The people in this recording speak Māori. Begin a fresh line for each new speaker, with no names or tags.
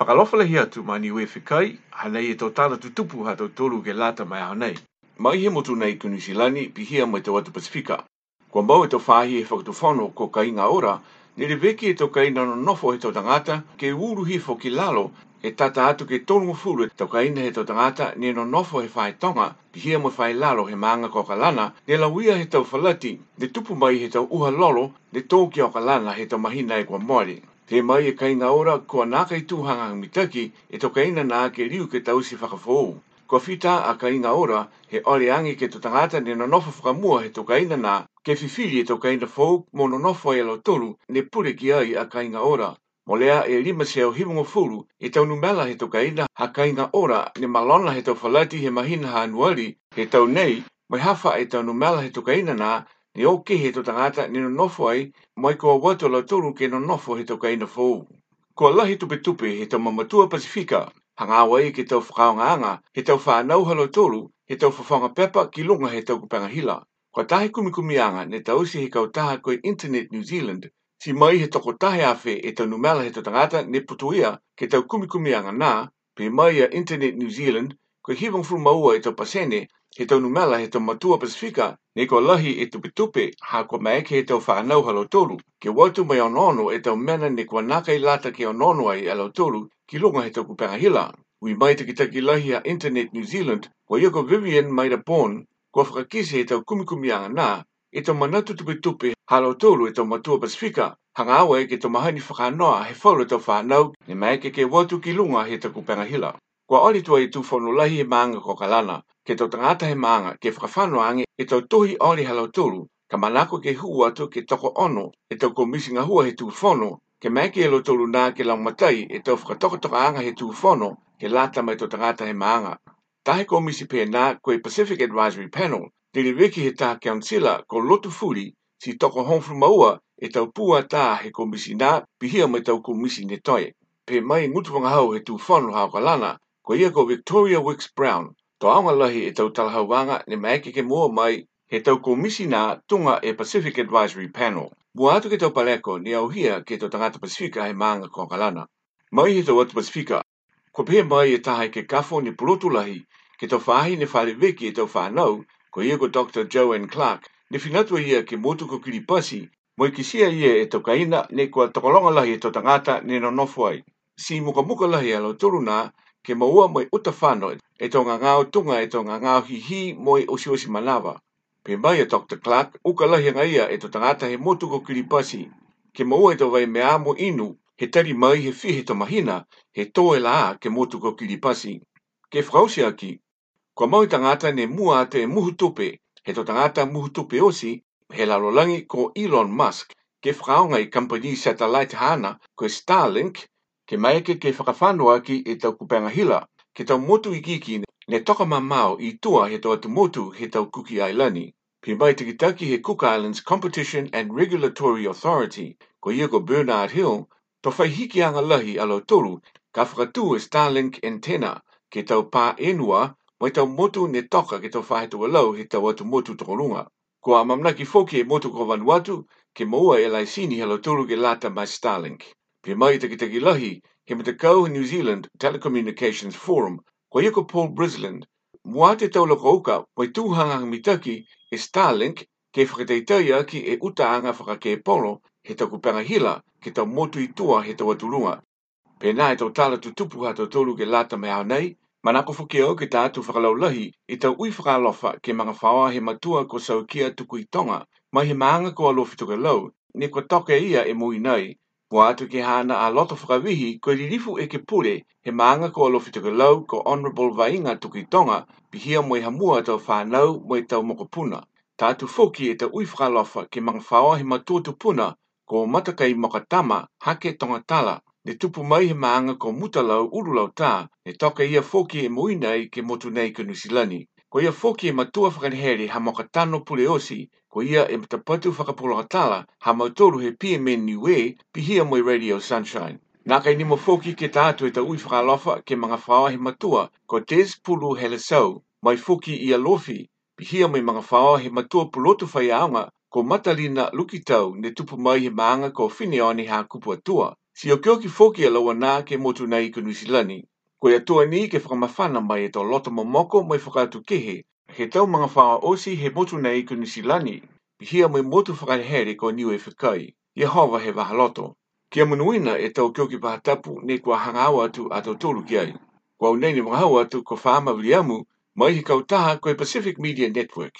Whakalofala hi atu mai ni uefe kai, hanei e tau tāna tu tupu ha tau tōru ke lāta mai aho nei. Mai he motu nei kunu silani pi hia mai tau atu Pasifika. Kua mbau e tau whāhi e whakatu whano ko kai ngā ora, nere veki e tau kai nano nofo he tau tangata, ke uru hi fo ki lalo, e tata atu ke tōru mo fulu e tau kai he tau tangata, nere no nofo he whāhi tonga, pi hia mai whāhi lalo he maanga ko ka lana, nere lauia he tau whalati, ne tupu mai he tau uha lolo, ne tōki o ka lana he tau mahina e kua mōrii. Te mai e kainga ora kua nāka i tūhanga mitaki e to kaina nā ke riu ke tausi whakafou. Ko fita a kainga ora he ole angi ke to tangata ne nonofo whakamua he to kaina nā ke fifili e to kaina fou mo nonofo e lo tolu ne pure ki ai a kainga ora. Mo lea e lima se o himungo fulu e taunu mela he to kaina ha kainga ora ne malona he to falati he mahina ha anuari he tau nei mai hafa e taunu mela he to kaina nā ni o ke he to tangata ni no nofo ai, mai ko wato la toru ke no nofo he to ka ina fo. Ko lahi tupe tupe he to mamatua Pasifika, hangawa i ke tau whakaonganga, he tau whanau halo toru, he tau whawhanga pepa ki lunga he tau kupanga hila. Ko tahe kumikumianga ne tau si he kautaha koe Internet New Zealand, si mai he toko tahe afe e tau numela he to tangata ne putuia ke tau kumikumianga na, pe mai a Internet New Zealand, Koe hivang furu maua e tau pasene, he tau numela he tau matua pasifika, ne ko lahi e tupi tupi, ha ko maeke he tau whaanau halo toru. Ke watu mai onono e tau mena ne kua naka i lata ke onono ai alo toru, ki lunga he tau kupenga hila. Ui mai taki taki lahi a Internet New Zealand, kua yoko Vivian mai da ko kua whakakise he tau kumikumianga na, e tau manatu tupi tupi halo toru e tau matua pasifika, hanga awa e ke tau mahani whakanoa he whalo tau whaanau, ne maeke ke watu ki lunga he tau kupenga hila. Kua oli tua i tūwhonu lahi e maanga ko kalana, ke tō tangata he maanga ke whakawhanoangi e tō tuhi oli halauturu, ka manako ke hua atu ke toko ono e tō komisinga hua he tūwhono, ke maiki e lo tōru nā ke laumatai e tō whakatokotoka anga he tūwhono ke lata mai tō tangata he maanga. Tahe komisi pē nā koe Pacific Advisory Panel, tiri wiki he tā kiaunsila ko lotu furi si toko honfru maua e tau pua tā he komisi nā pihia mai tau komisi ne toi. Pē mai ngutuanga hau he tūwhono hao ka ko ia ko Victoria Wicks Brown, to aunga lahi e tau talaha wanga ne maiki ke mua mai he tau komisi nā tunga e Pacific Advisory Panel. Mua atu ke tau paleko ni au hia ke tau tangata Pacifica he maanga kua kalana. Mai he tau atu Pacifica, ko pia mai e tahai ke kafo ni pulotu lahi ke tau whahi ni whare veki e tau whanau ko ia ko Dr. Joanne Clark ne finatu ia ke motu ko kiripasi mo ki sia ia e tau kaina ne kua tokolonga lahi e tau tangata ne no Si muka muka lahi alo turu nā, ke maua moi uta whanoe e tonga ngāo tunga e tonga ngāo hihi moi o siosi manawa. Pe mai e Dr. Clark, uka lahi ngai e to tangata he motu ko kiripasi. Ke maua e to vai mea mo inu, he tari mai he fi he to mahina, he tō e la ke motu kiripasi. Ke frausi aki, kwa mau tangata ne mua te muhu tupe, he to tangata muhu tupe osi, he lalolangi ko Elon Musk, ke whaonga i kampanii satellite hana ko Starlink, ke mai ke ke whakawhanua ki e tau kupenga hila, ke tau motu i kiki ne toka ma mau i tua he tau atu motu he tau kuki ai lani. Pi mai tiki taki he Cook Islands Competition and Regulatory Authority, ko ia ko Bernard Hill, to whai hiki anga lahi alo toru ka whakatū e Starlink antenna ke tau pā enua mai tau motu ne toka ke tau whahetua lau he tau atu motu runga. Ko a mamnaki fōki e motu ko vanuatu, ke maua e lai sini halo toru ke lata mai Starlink. Pia mai te kitegi lahi, ke me te kau New Zealand Telecommunications Forum, kwa iako Paul Brisland, mua te tau loko uka wai tūhanga mitaki e Starlink ke whakateitai aki e utaanga whakake polo he tau kupanga hila ke tau motu i tua he tau aturunga. Pena e tau tala tu tupu hato tolu ke lata me au nei, ma nako whuke au ke tātu whakalau lahi i tau ui whakalofa ke mga whawa he matua ko sau kia tuku i tonga mai he maanga ko alofi tuka lau, ne kwa toke ia e mui nei Wa atu ki hana a loto whakawihi koe lirifu e ke pule he maanga ko alofi tuke lau ko Honorable Vainga Tuki Tonga pi hia mwe hamua tau whanau mwe tau mokopuna. Tātu foki e tau uifralofa ke mga whaoa he matua puna ko matakai mokatama hake tonga tala. Ne tupu mai he maanga ko mutalau urulau tā ne toka ia foki e muina i ke motu nei kanusilani ko ia foki e matua whakaneheri ha maka tano pule osi, ko ia e matapatu whakapolangatala ha mautoru he PMN New Way pihia moi Radio Sunshine. Nā kai nimo foki ke tā atu e ta ui whakalofa ke mga whaoa he matua, ko tēs pulu hele sau, mai foki ia lofi, pihia moi mga whaoa he matua pulotu whaiaonga, ko matalina lukitau ne tupu mai he maanga ko whineoni ha kupua tua. Si o kioki foki e lawa nā ke motu nei ko Nusilani, Ko ia tua ni ke whakamafana mai e tō lota momoko mai whakatu kehe, he tau mga whawa osi he motu nei kuni silani, pihia mai motu whakahere ko niwe whakai, ia hawa he wahaloto. Kia munuina e tau kioki pahatapu ne kua hangawa atu a tō tōru ki ai. Kua unei ni mga hawa atu ko whaama wiliamu mai he kautaha koe Pacific Media Network.